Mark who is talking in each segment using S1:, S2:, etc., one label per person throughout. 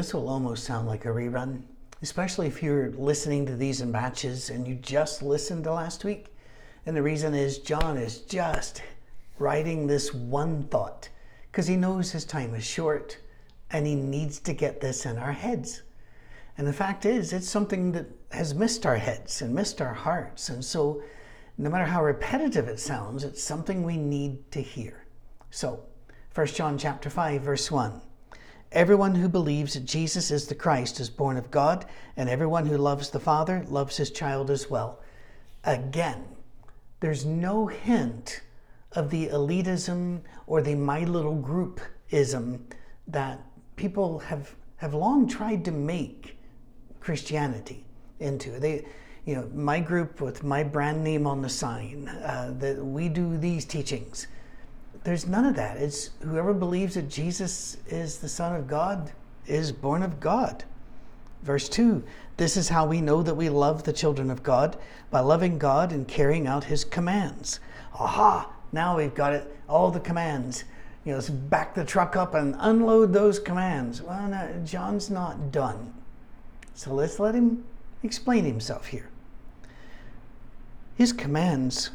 S1: This will almost sound like a rerun, especially if you're listening to these in batches and you just listened to last week. And the reason is John is just writing this one thought because he knows his time is short and he needs to get this in our heads. And the fact is, it's something that has missed our heads and missed our hearts. And so, no matter how repetitive it sounds, it's something we need to hear. So, 1 John chapter 5 verse 1. Everyone who believes that Jesus is the Christ is born of God, and everyone who loves the Father loves his child as well. Again, there's no hint of the elitism or the my little groupism that people have, have long tried to make Christianity into. They, you know, my group with my brand name on the sign, uh, that we do these teachings there's none of that. It's whoever believes that Jesus is the Son of God is born of God. Verse 2 This is how we know that we love the children of God by loving God and carrying out his commands. Aha! Now we've got it, all the commands. You know, let's back the truck up and unload those commands. Well, no, John's not done. So let's let him explain himself here. His commands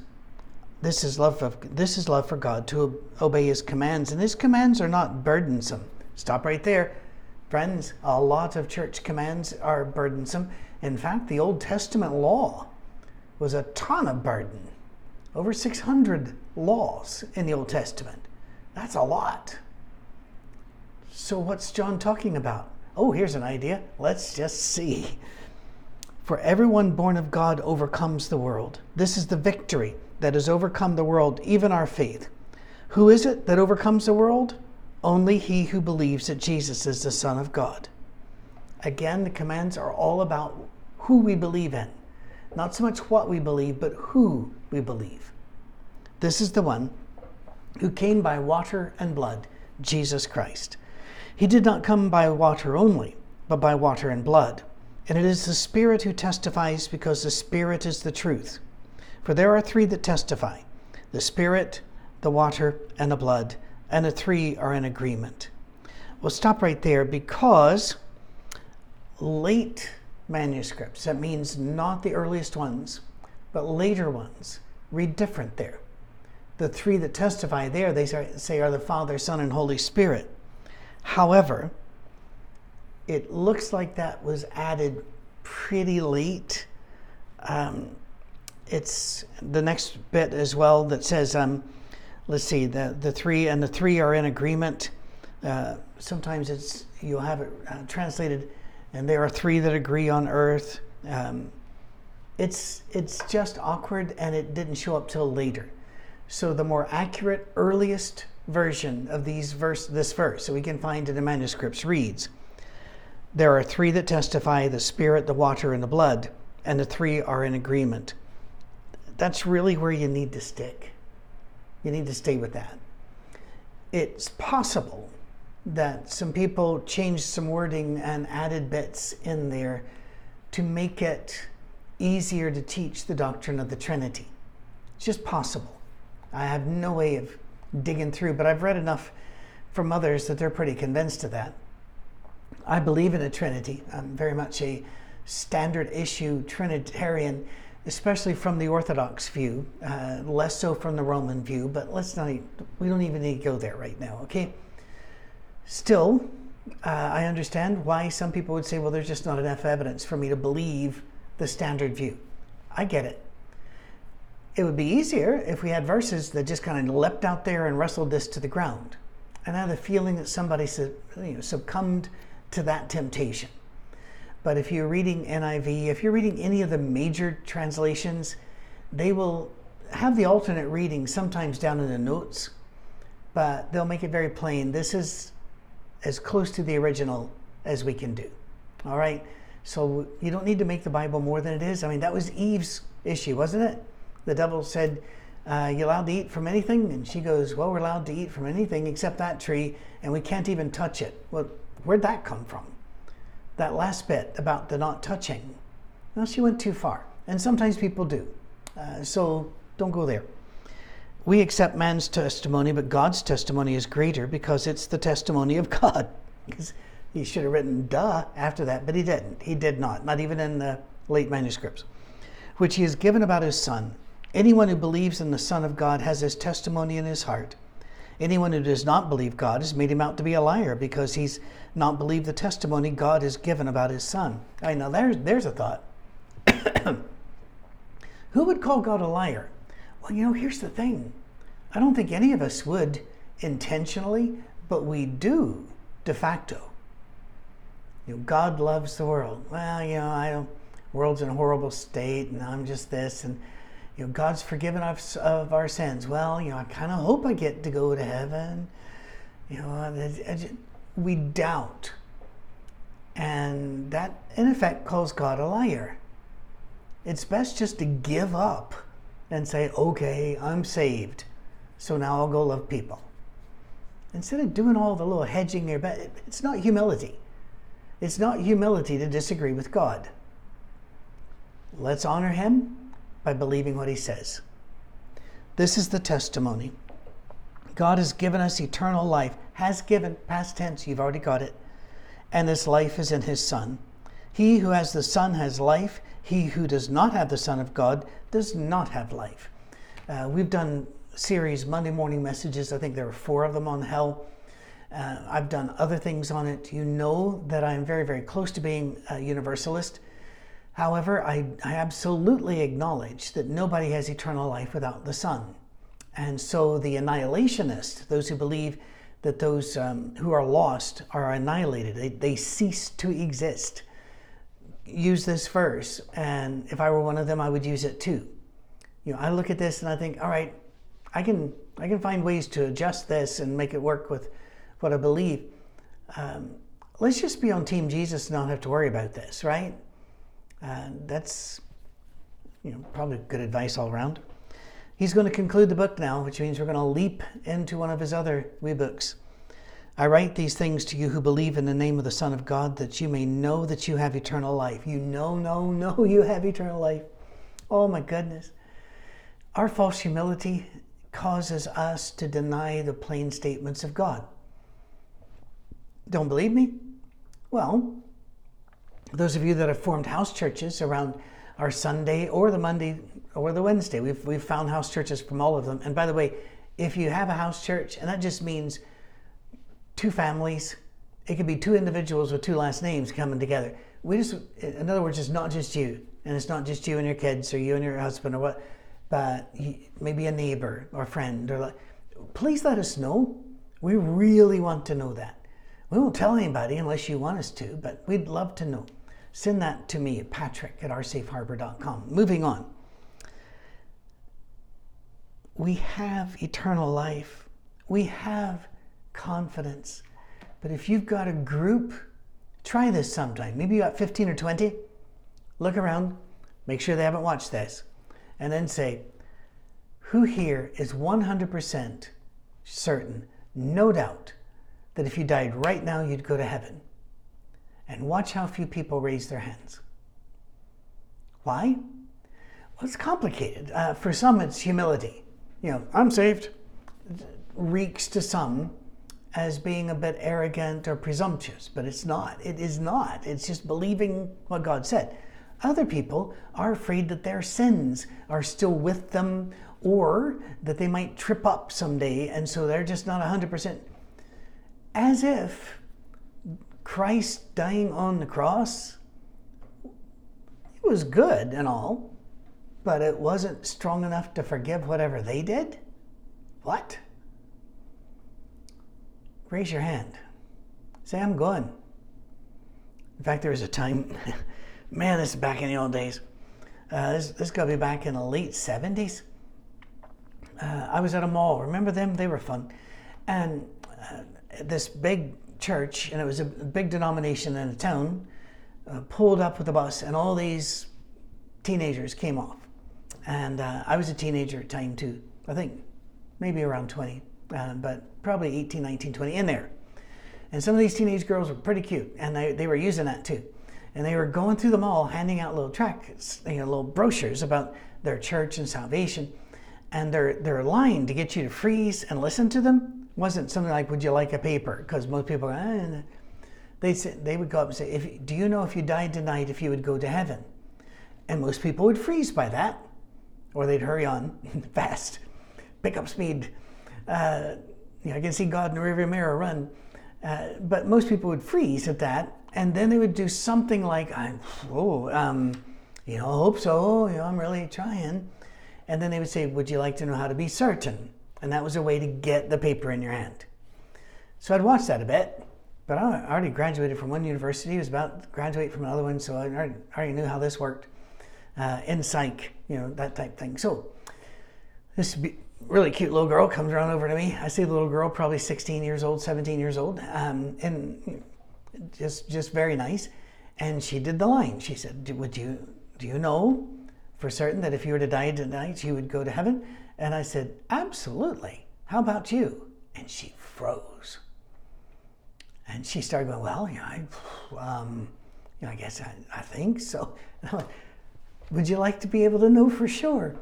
S1: this is love of this is love for God to obey his commands and his commands are not burdensome. Stop right there. Friends, a lot of church commands are burdensome. In fact, the Old Testament law was a ton of burden. Over 600 laws in the Old Testament. That's a lot. So, what's John talking about? Oh, here's an idea. Let's just see. For everyone born of God overcomes the world. This is the victory that has overcome the world, even our faith. Who is it that overcomes the world? Only he who believes that Jesus is the Son of God. Again, the commands are all about who we believe in. Not so much what we believe, but who we believe. This is the one who came by water and blood, Jesus Christ. He did not come by water only, but by water and blood. And it is the Spirit who testifies because the Spirit is the truth. For there are three that testify the Spirit, the water, and the blood, and the three are in agreement. We'll stop right there because late manuscripts, that means not the earliest ones, but later ones, read different there. The three that testify there, they say are the Father, Son, and Holy Spirit. However, it looks like that was added pretty late. Um, it's the next bit as well that says, um, let's see, the, the three and the three are in agreement. Uh, sometimes it's you'll have it uh, translated, and there are three that agree on earth. Um, it's it's just awkward, and it didn't show up till later. So the more accurate, earliest version of these verse, this verse, so we can find in the manuscripts, reads: There are three that testify: the Spirit, the water, and the blood, and the three are in agreement that's really where you need to stick. You need to stay with that. It's possible that some people changed some wording and added bits in there to make it easier to teach the doctrine of the Trinity. It's just possible. I have no way of digging through, but I've read enough from others that they're pretty convinced of that. I believe in a Trinity. I'm very much a standard issue Trinitarian especially from the Orthodox view, uh, less so from the Roman view, but let's not, we don't even need to go there right now, okay? Still, uh, I understand why some people would say, well, there's just not enough evidence for me to believe the standard view. I get it. It would be easier if we had verses that just kind of leapt out there and wrestled this to the ground. And I have the feeling that somebody you know, succumbed to that temptation. But if you're reading NIV, if you're reading any of the major translations, they will have the alternate reading sometimes down in the notes. but they'll make it very plain. This is as close to the original as we can do. All right? So you don't need to make the Bible more than it is. I mean, that was Eve's issue, wasn't it? The devil said, uh, You allowed to eat from anything? And she goes, Well, we're allowed to eat from anything except that tree, and we can't even touch it. Well, where'd that come from? That last bit about the not touching. Well, she went too far. And sometimes people do. Uh, so don't go there. We accept man's testimony, but God's testimony is greater because it's the testimony of God. He should have written duh after that, but he didn't. He did not, not even in the late manuscripts, which he has given about his Son. Anyone who believes in the Son of God has his testimony in his heart. Anyone who does not believe God has made him out to be a liar because he's not believed the testimony God has given about his Son. I know there's, there's a thought. who would call God a liar? Well, you know, here's the thing I don't think any of us would intentionally, but we do de facto. You know, God loves the world. Well, you know, I don't, world's in a horrible state and I'm just this and you know, God's forgiven us of our sins. Well, you know, I kind of hope I get to go to heaven. You know, we doubt. And that, in effect, calls God a liar. It's best just to give up and say, okay, I'm saved, so now I'll go love people. Instead of doing all the little hedging there, but it's not humility. It's not humility to disagree with God. Let's honor Him by believing what He says. This is the testimony. God has given us eternal life, has given, past tense, you've already got it, and this life is in His Son. He who has the Son has life. He who does not have the Son of God does not have life. Uh, we've done series Monday morning messages. I think there are four of them on hell. Uh, I've done other things on it. You know that I'm very, very close to being a universalist. However, I, I absolutely acknowledge that nobody has eternal life without the Son. And so the annihilationists, those who believe that those um, who are lost are annihilated, they, they cease to exist use this verse, and if I were one of them, I would use it too. You know, I look at this and I think, all right, I can I can find ways to adjust this and make it work with what I believe. Um, let's just be on Team Jesus and not have to worry about this, right? Uh, that's you know probably good advice all around. He's going to conclude the book now, which means we're going to leap into one of his other wee books. I write these things to you who believe in the name of the Son of God, that you may know that you have eternal life. You know, know, know you have eternal life. Oh my goodness. Our false humility causes us to deny the plain statements of God. Don't believe me? Well, those of you that have formed house churches around our Sunday or the Monday or the Wednesday, we've, we've found house churches from all of them. And by the way, if you have a house church, and that just means two families. It could be two individuals with two last names coming together. We just, in other words, it's not just you, and it's not just you and your kids, or you and your husband, or what, but maybe a neighbor or friend, or like, please let us know. We really want to know that. We won't tell anybody unless you want us to, but we'd love to know. Send that to me at patrick at oursafeharbor.com. Moving on. We have eternal life. We have confidence. But if you've got a group, try this sometime. Maybe you got 15 or 20. Look around, make sure they haven't watched this, and then say, Who here is 100% certain, no doubt, that if you died right now, you'd go to heaven? And watch how few people raise their hands. Why? Well, it's complicated. Uh, for some, it's humility. You know, I'm saved. It reeks to some as being a bit arrogant or presumptuous, but it's not. It is not. It's just believing what God said. Other people are afraid that their sins are still with them or that they might trip up someday, and so they're just not 100%. As if Christ dying on the cross, it was good and all, but it wasn't strong enough to forgive whatever they did? What? raise your hand. Say, I'm going. In fact, there was a time, man, this is back in the old days. Uh, this this got to be back in the late 70s. Uh, I was at a mall. Remember them? They were fun. And uh, this big church, and it was a big denomination in a town, uh, pulled up with a bus, and all these teenagers came off. And uh, I was a teenager at time too, I think maybe around 20, uh, but probably 18, 19, 20, in there. And some of these teenage girls were pretty cute, and they, they were using that too. And they were going through the mall handing out little tracts, you know, little brochures about their church and salvation. And their line to get you to freeze and listen to them wasn't something like, Would you like a paper? Because most people, eh. they, they would go up and say, if, Do you know if you died tonight if you would go to heaven? And most people would freeze by that, or they'd hurry on fast, pick up speed. Uh, you know, I can see God in the rearview mirror run. Uh, but most people would freeze at that, and then they would do something like, "Oh, um, you know, I hope so. You know, I'm really trying." And then they would say, "Would you like to know how to be certain?" And that was a way to get the paper in your hand. So I'd watch that a bit, but I already graduated from one university. Was about to graduate from another one, so I already knew how this worked uh, in psych, you know, that type thing. So this really cute little girl comes around over to me. I see the little girl, probably 16 years old, 17 years old, um, and just just very nice. And she did the line. She said, "Would you do you know for certain that if you were to die tonight, you would go to heaven?" And I said, "Absolutely. How about you?" And she froze. And she started going, "Well, yeah, I, um, you know, I guess I, I think so." And I went, Would you like to be able to know for sure?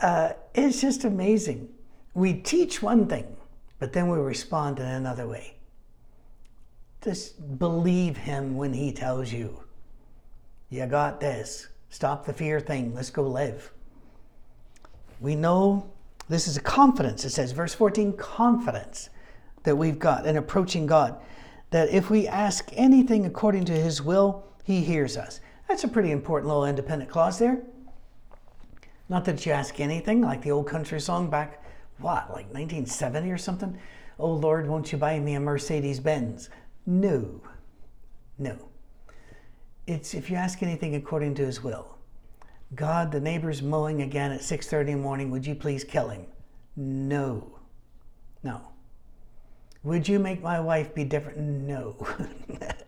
S1: Uh, it's just amazing. We teach one thing, but then we respond in another way. Just believe him when he tells you, you got this. Stop the fear thing. Let's go live. We know this is a confidence. It says, verse 14, confidence that we've got in approaching God. That if we ask anything according to his will, he hears us. That's a pretty important little independent clause there. Not that you ask anything, like the old country song back, what, like 1970 or something? Oh Lord, won't you buy me a Mercedes Benz? No. No. It's if you ask anything according to his will. God, the neighbor's mowing again at 6:30 in the morning, would you please kill him? No. No. Would you make my wife be different? No.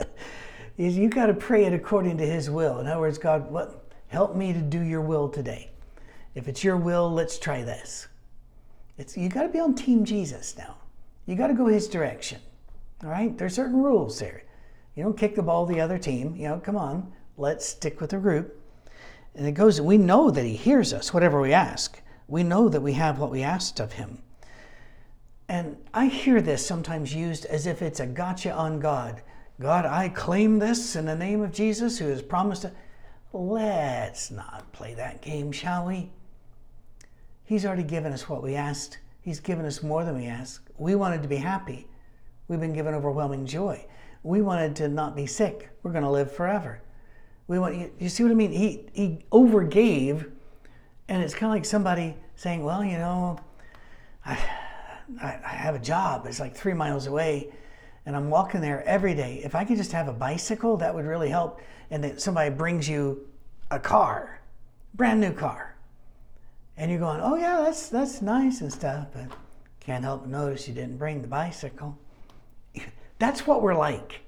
S1: you got to pray it according to his will. In other words, God, what help me to do your will today. If it's your will, let's try this. It's you got to be on team Jesus now. You got to go his direction. All right? There's certain rules there. You don't kick the ball the other team. You know, come on, let's stick with the group. And it goes, we know that he hears us, whatever we ask. We know that we have what we asked of him. And I hear this sometimes used as if it's a gotcha on God. God, I claim this in the name of Jesus who has promised it. Let's not play that game, shall we? He's already given us what we asked. He's given us more than we asked. We wanted to be happy. We've been given overwhelming joy. We wanted to not be sick. We're going to live forever. We want you, you see what I mean? He he overgave, and it's kind of like somebody saying, "Well, you know, I, I I have a job. It's like three miles away, and I'm walking there every day. If I could just have a bicycle, that would really help." And then somebody brings you a car, brand new car and you're going, oh yeah, that's that's nice and stuff, but can't help but notice you didn't bring the bicycle. That's what we're like.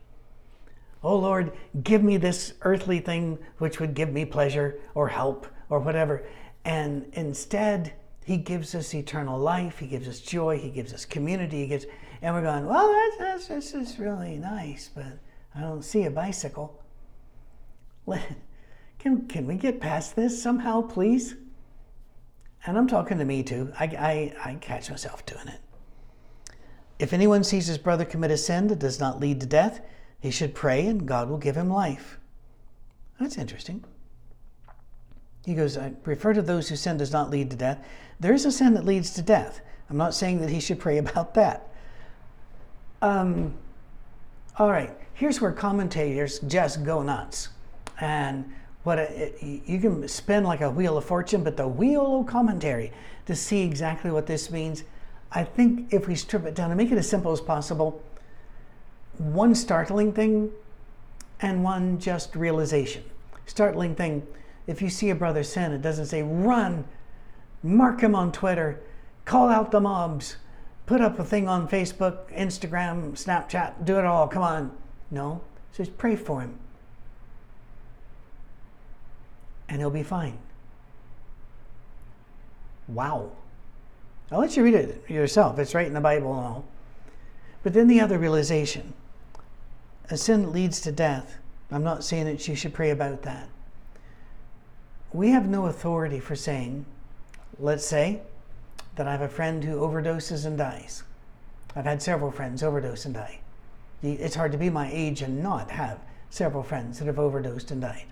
S1: Oh Lord, give me this earthly thing which would give me pleasure or help or whatever. And instead, He gives us eternal life. He gives us joy. He gives us community. He gives, and we're going, well, that's, that's, this is really nice, but I don't see a bicycle. Can, can we get past this somehow, please? and I'm talking to me too, I, I, I catch myself doing it. If anyone sees his brother commit a sin that does not lead to death, he should pray and God will give him life. That's interesting. He goes, I refer to those whose sin does not lead to death. There is a sin that leads to death. I'm not saying that he should pray about that. Um, all right, here's where commentators just go nuts. And what a, you can spin like a wheel of fortune, but the wheel of commentary to see exactly what this means. I think if we strip it down and make it as simple as possible, one startling thing and one just realization. Startling thing, if you see a brother sin, it doesn't say run, mark him on Twitter, call out the mobs, put up a thing on Facebook, Instagram, Snapchat, do it all. Come on. No, just pray for him. And he'll be fine. Wow. I'll let you read it yourself. It's right in the Bible and all. But then the other realization a sin leads to death. I'm not saying that you should pray about that. We have no authority for saying, let's say, that I have a friend who overdoses and dies. I've had several friends overdose and die. It's hard to be my age and not have several friends that have overdosed and died.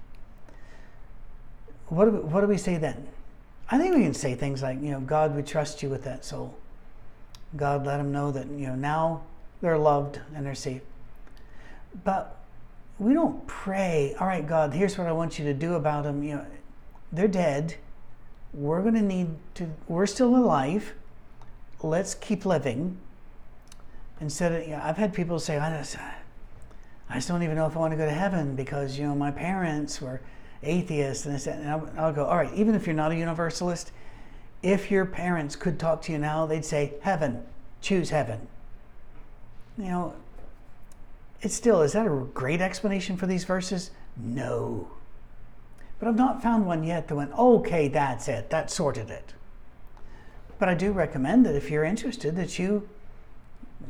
S1: What do we, what do we say then? I think we can say things like, you know, God, we trust you with that soul. God, let them know that, you know, now they're loved and they're safe. But we don't pray, all right, God, here's what I want you to do about them. You know, they're dead we're going to need to, we're still alive. Let's keep living. Instead of, you know, I've had people say, I just, I just don't even know if I want to go to heaven because, you know, my parents were atheists. And, and I'll, I'll go, all right, even if you're not a universalist, if your parents could talk to you now, they'd say, heaven, choose heaven. You know, it's still, is that a great explanation for these verses? No. But I've not found one yet that went, okay, that's it, that sorted it. But I do recommend that if you're interested, that you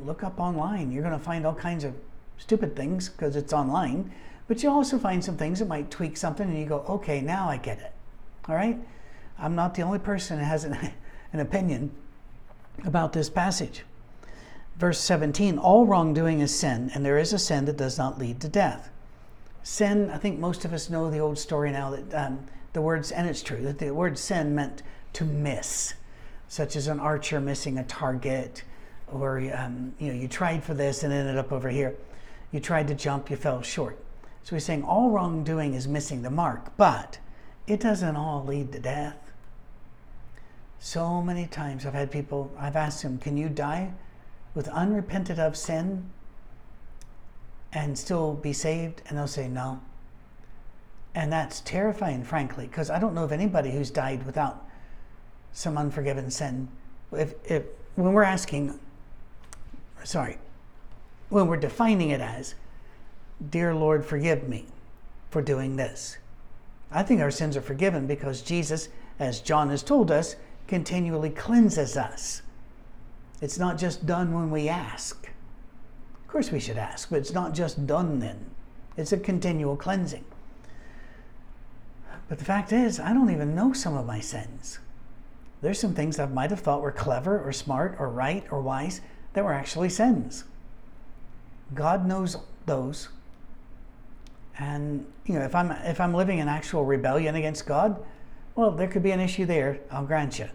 S1: look up online. You're going to find all kinds of stupid things because it's online, but you also find some things that might tweak something and you go, okay, now I get it. All right? I'm not the only person that has an, an opinion about this passage. Verse 17 All wrongdoing is sin, and there is a sin that does not lead to death. Sin, I think most of us know the old story now that um, the words, and it's true, that the word sin meant to miss, such as an archer missing a target, or um, you know, you tried for this and ended up over here. You tried to jump, you fell short. So he's saying all wrongdoing is missing the mark, but it doesn't all lead to death. So many times I've had people, I've asked them, can you die with unrepented of sin and still be saved? And they'll say no. And that's terrifying, frankly, because I don't know of anybody who's died without some unforgiven sin. If, if when we're asking, sorry, when we're defining it as, Dear Lord, forgive me for doing this. I think our sins are forgiven because Jesus, as John has told us, continually cleanses us. It's not just done when we ask Of course we should ask, but it's not just done then. It's a continual cleansing. But the fact is, I don't even know some of my sins. There's some things I might have thought were clever or smart or right or wise that were actually sins. God knows those. And you know, if I'm if I'm living in actual rebellion against God, well, there could be an issue there, I'll grant you.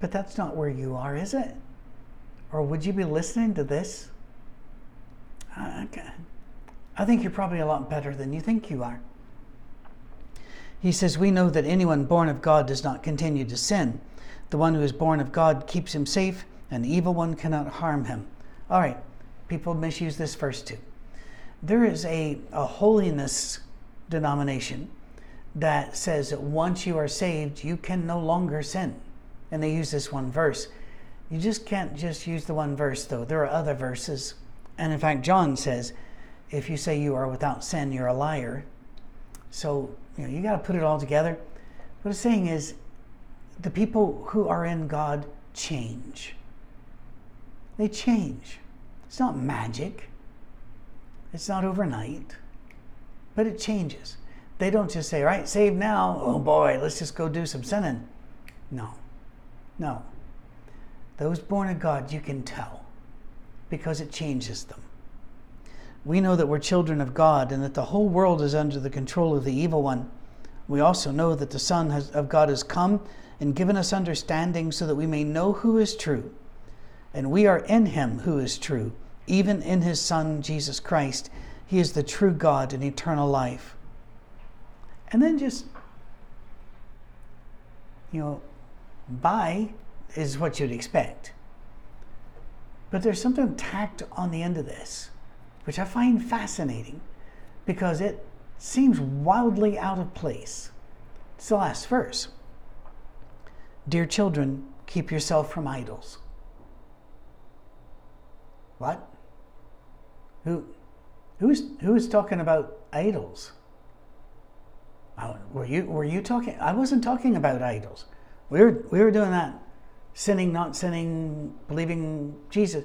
S1: But that's not where you are, is it? Or would you be listening to this? Uh, I think you're probably a lot better than you think you are. He says, We know that anyone born of God does not continue to sin. The one who is born of God keeps him safe, and the evil one cannot harm him. All right, people misuse this verse too. There is a, a holiness denomination that says that once you are saved, you can no longer sin. And they use this one verse. You just can't just use the one verse, though. There are other verses. And in fact, John says, if you say you are without sin, you're a liar. So, you know, you got to put it all together. What it's saying is, the people who are in God change. They change. It's not magic, it's not overnight, but it changes. They don't just say, all right, save now. Oh boy, let's just go do some sinning. No, no. Those born of God, you can tell because it changes them. We know that we're children of God and that the whole world is under the control of the evil one. We also know that the Son has, of God has come and given us understanding so that we may know who is true. And we are in him who is true, even in his Son, Jesus Christ. He is the true God and eternal life. And then just, you know, bye is what you'd expect. But there's something tacked on the end of this, which I find fascinating because it seems wildly out of place. It's the last verse. Dear children, keep yourself from idols. What? Who, who's who's talking about idols? Oh, were you were you talking? I wasn't talking about idols. We were we were doing that, sinning, not sinning, believing Jesus.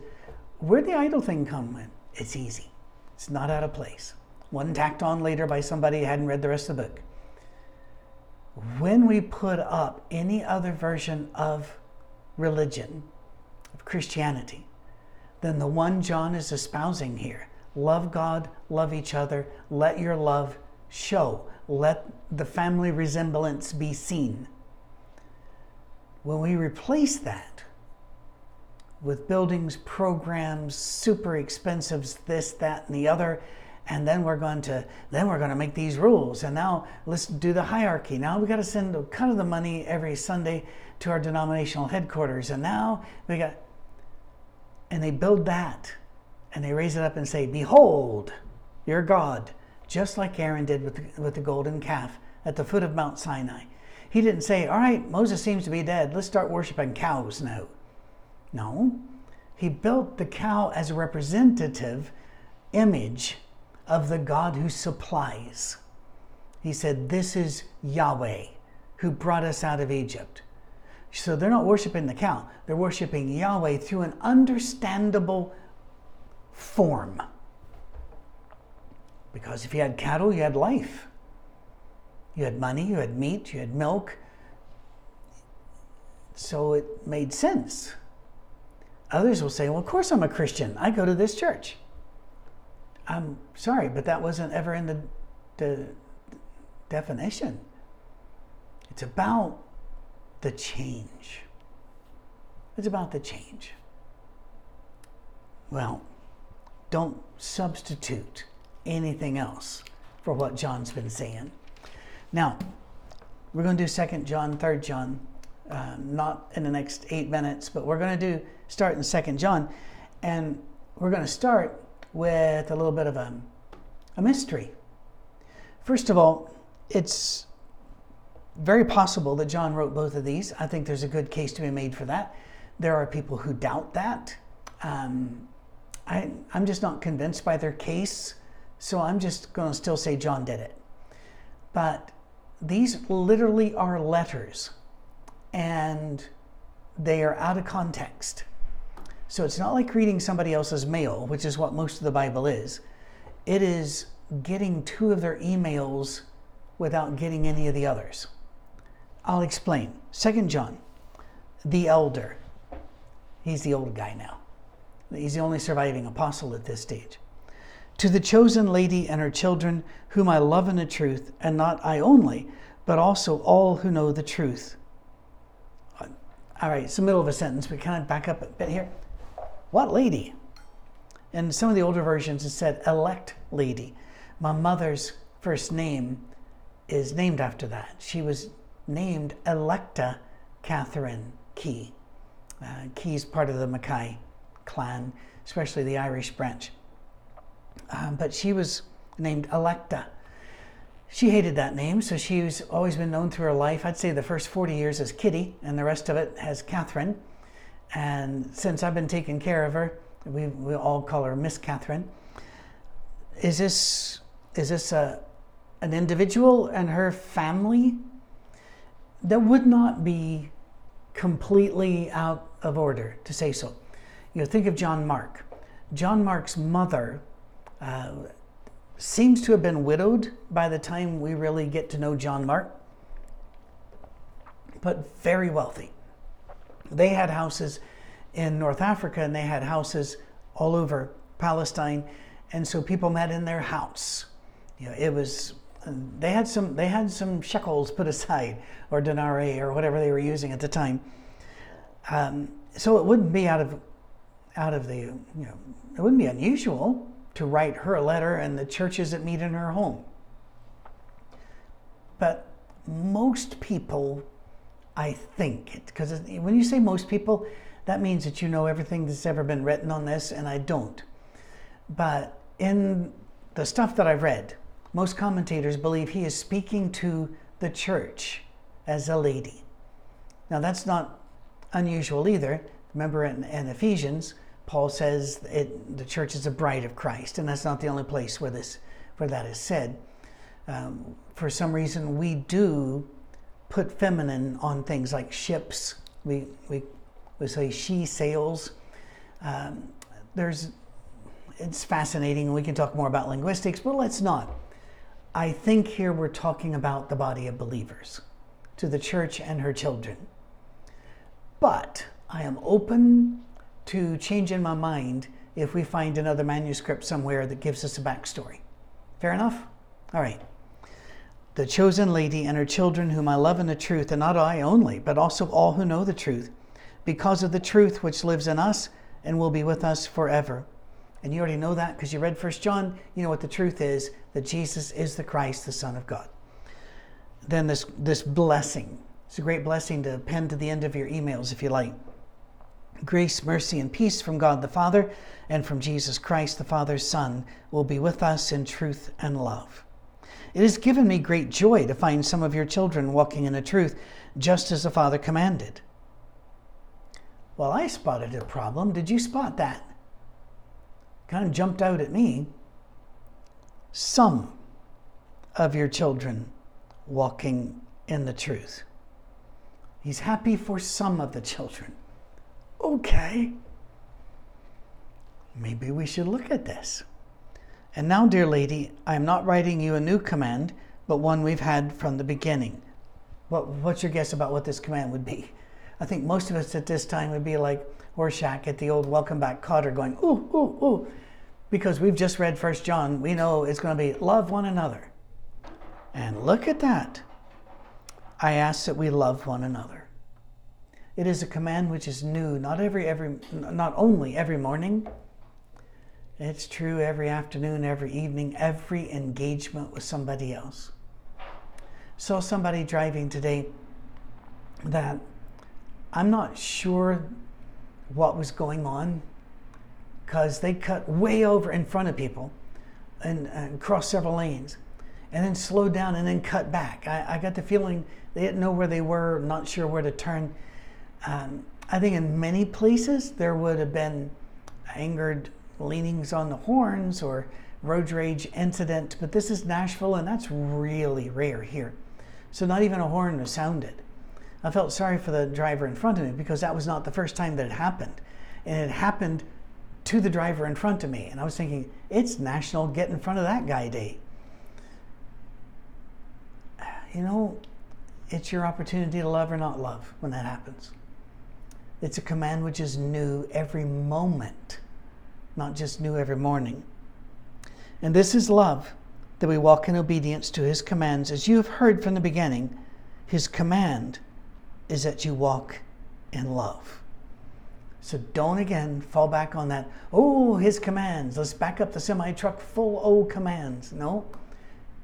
S1: Where'd the idol thing come in? It's easy. It's not out of place. One tacked on later by somebody who hadn't read the rest of the book. When we put up any other version of religion, of Christianity, than the one John is espousing here, love God, love each other, let your love show, let the family resemblance be seen. When we replace that with buildings, programs, super expensive, this, that, and the other, and then we're going to then we're going to make these rules. And now let's do the hierarchy. Now we got to send a cut of the money every sunday to our denominational headquarters. And now we got and they build that and they raise it up and say behold your god just like aaron did with the, with the golden calf at the foot of mount sinai he didn't say all right moses seems to be dead let's start worshiping cows now no he built the cow as a representative image of the God who supplies. He said, This is Yahweh who brought us out of Egypt. So they're not worshiping the cow, they're worshiping Yahweh through an understandable form. Because if you had cattle, you had life. You had money, you had meat, you had milk. So it made sense. Others will say, Well, of course I'm a Christian. I go to this church. I'm sorry, but that wasn't ever in the, the definition. It's about the change. It's about the change. Well, don't substitute anything else for what John's been saying. Now, we're going to do Second John, Third John, um, not in the next eight minutes, but we're going to do start in Second John, and we're going to start with a little bit of a, a mystery. First of all, it's very possible that John wrote both of these. I think there's a good case to be made for that. There are people who doubt that. Um, I, I'm just not convinced by their case, so I'm just going to still say John did it. But these literally are letters, and they are out of context. So it's not like reading somebody else's mail, which is what most of the Bible is. It is getting two of their emails without getting any of the others. I'll explain. Second John, the elder. He's the old guy now. He's the only surviving apostle at this stage. To the chosen lady and her children, whom I love in the truth, and not I only, but also all who know the truth. All right, it's the middle of a sentence, but kind of back up a bit here? What lady? In some of the older versions, it said elect lady. My mother's first name is named after that. She was named Electa Catherine Key. Uh, Key's part of the Mackay clan, especially the Irish branch. Um, but she was named Electa. She hated that name, so she's always been known through her life. I'd say the first 40 years as Kitty, and the rest of it as Catherine. And since I've been taking care of her, we, we all call her Miss Catherine. Is this is this a, an individual and her family that would not be completely out of order to say so? You know, think of John Mark. John Mark's mother uh, seems to have been widowed by the time we really get to know John Mark, but very wealthy. They had houses in North Africa and they had houses all over Palestine, and so people met in their house. You know, it was they had some they had some shekels put aside or denarii or whatever they were using at the time. Um, so it wouldn't be out of out of the you know it wouldn't be unusual to write her a letter and the churches that meet in her home. But most people I think. Because when you say most people, that means that you know everything that's ever been written on this, and I don't. But in the stuff that I've read, most commentators believe he is speaking to the church as a lady. Now, that's not unusual either. Remember in, in Ephesians, Paul says it, the church is a bride of Christ, and that's not the only place where this where that is said. Um, for some reason, we do put feminine on things like ships. We we we say she sails. Um, there's it's fascinating. We can talk more about linguistics, but let's not. I think here we're talking about the body of believers, to the church and her children. But I am open to change in my mind if we find another manuscript somewhere that gives us a backstory. Fair enough? All right. The chosen lady and her children, whom I love in the truth, and not I only, but also all who know the truth, because of the truth which lives in us and will be with us forever. And you already know that because you read First John. You know what the truth is that Jesus is the Christ, the Son of God. Then this, this blessing. It's a great blessing to append to the end of your emails if you like. Grace, mercy, and peace from God the Father and from Jesus Christ, the Father's Son, will be with us in truth and love. It has given me great joy to find some of your children walking in the truth, just as the Father commanded. Well, I spotted a problem. Did you spot that? Kind of jumped out at me. Some of your children walking in the truth. He's happy for some of the children okay, maybe we should look at this. And now, dear lady, I am not writing you a new command, but one we've had from the beginning. What, what's your guess about what this command would be? I think most of us at this time would be like Horshack at the old Welcome Back Kotter going, ooh, ooh, ooh. Because we've just read First John, we know it's going to be love one another. And look at that. I ask that we love one another. It is a command which is new, not every every not only every morning. It's true every afternoon, every evening, every engagement with somebody else. Saw somebody driving today that I'm not sure what was going on because they cut way over in front of people and, and crossed several lanes and then slowed down and then cut back. I, I got the feeling they didn't know where they were, not sure where to turn um, I think in many places there would have been angered leanings on the horns or road rage incident, but this is Nashville and that's really rare here. So not even a horn was sounded. I felt sorry for the driver in front of me because that was not the first time that it happened. And it happened to the driver in front of me. And I was thinking, it's National Get in Front of That Guy Day. You know, it's your opportunity to love or not love when that happens. It's a command which is new every moment, not just new every morning. And this is love, that we walk in obedience to his commands. As you have heard from the beginning, his command is that you walk in love. So don't again fall back on that, oh, his commands. Let's back up the semi truck full of commands. No,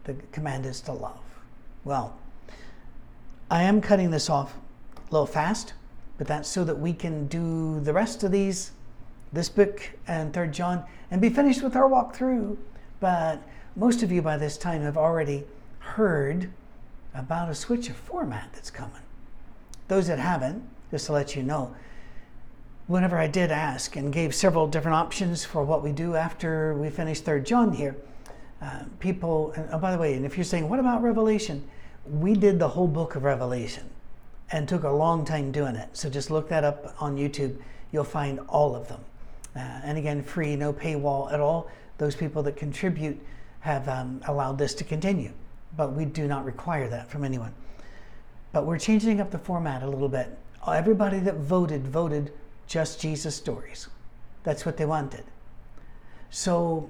S1: the command is to love. Well, I am cutting this off a little fast but that's so that we can do the rest of these, this book and Third John, and be finished with our walkthrough. But most of you by this time have already heard about a switch of format that's coming. Those that haven't, just to let you know, whenever I did ask and gave several different options for what we do after we finish Third John here, uh, people, and oh, by the way, and if you're saying, what about Revelation? We did the whole book of Revelation and took a long time doing it. So just look that up on YouTube. You'll find all of them. Uh, and again, free, no paywall at all. Those people that contribute have um, allowed this to continue, but we do not require that from anyone. But we're changing up the format a little bit. Everybody that voted voted just Jesus stories. That's what they wanted. So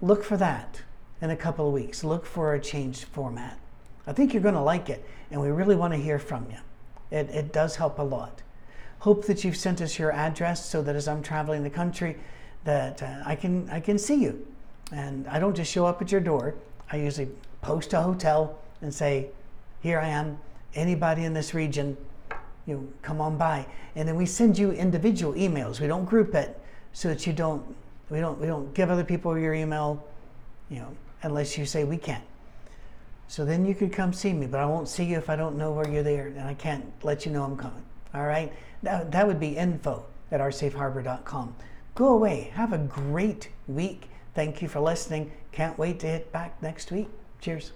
S1: look for that in a couple of weeks. Look for a changed format. I think you're going to like it, and we really want to hear from you. It, it does help a lot. Hope that you've sent us your address so that as I'm traveling the country, that uh, I can I can see you, and I don't just show up at your door. I usually post a hotel and say, "Here I am. Anybody in this region, you know, come on by." And then we send you individual emails. We don't group it so that you don't we don't we don't give other people your email, you know, unless you say we can. So then you could come see me, but I won't see you if I don't know where you're there, and I can't let you know I'm coming. All right? That, that would be info at oursafeharbor.com. Go away. Have a great week. Thank you for listening. Can't wait to hit back next week. Cheers.